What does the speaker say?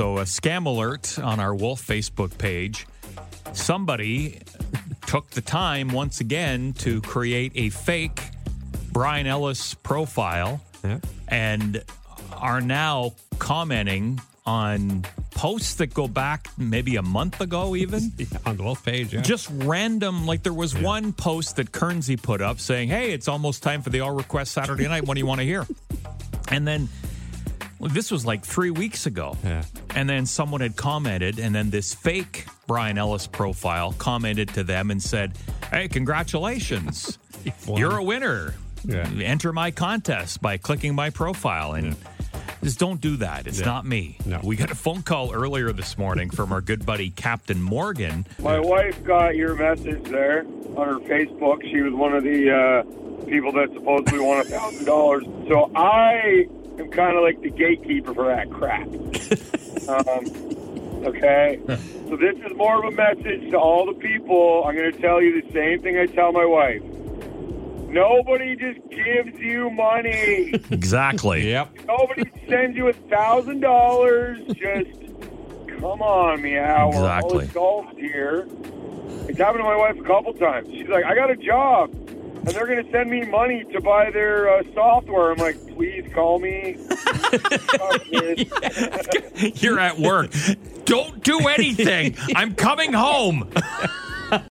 So, a scam alert on our Wolf Facebook page. Somebody took the time once again to create a fake Brian Ellis profile Yeah. and are now commenting on posts that go back maybe a month ago, even. On the Wolf page, yeah. Just random, like there was one post that Kernsey put up saying, Hey, it's almost time for the All Request Saturday night. What do you want to hear? And then this was like three weeks ago. Yeah. And then someone had commented, and then this fake Brian Ellis profile commented to them and said, Hey, congratulations. You're a winner. Yeah. Enter my contest by clicking my profile. And just don't do that. It's Yeah. not me. No. We got a phone call earlier this morning from our good buddy Captain Morgan. My wife got your message there on her Facebook. She was one of the uh, people that supposedly won a thousand dollars. So I am kind of like the gatekeeper for that crap. um, okay. So this is more of a message to all the people. I'm going to tell you the same thing I tell my wife. Nobody just gives you money. Exactly. Yep. Nobody sends you a thousand dollars. Just come on, meow. We're all Exactly. adults here. It's happened to my wife a couple times. She's like, I got a job, and they're going to send me money to buy their uh, software. I'm like, please call me. You're at work. Don't do anything. I'm coming home.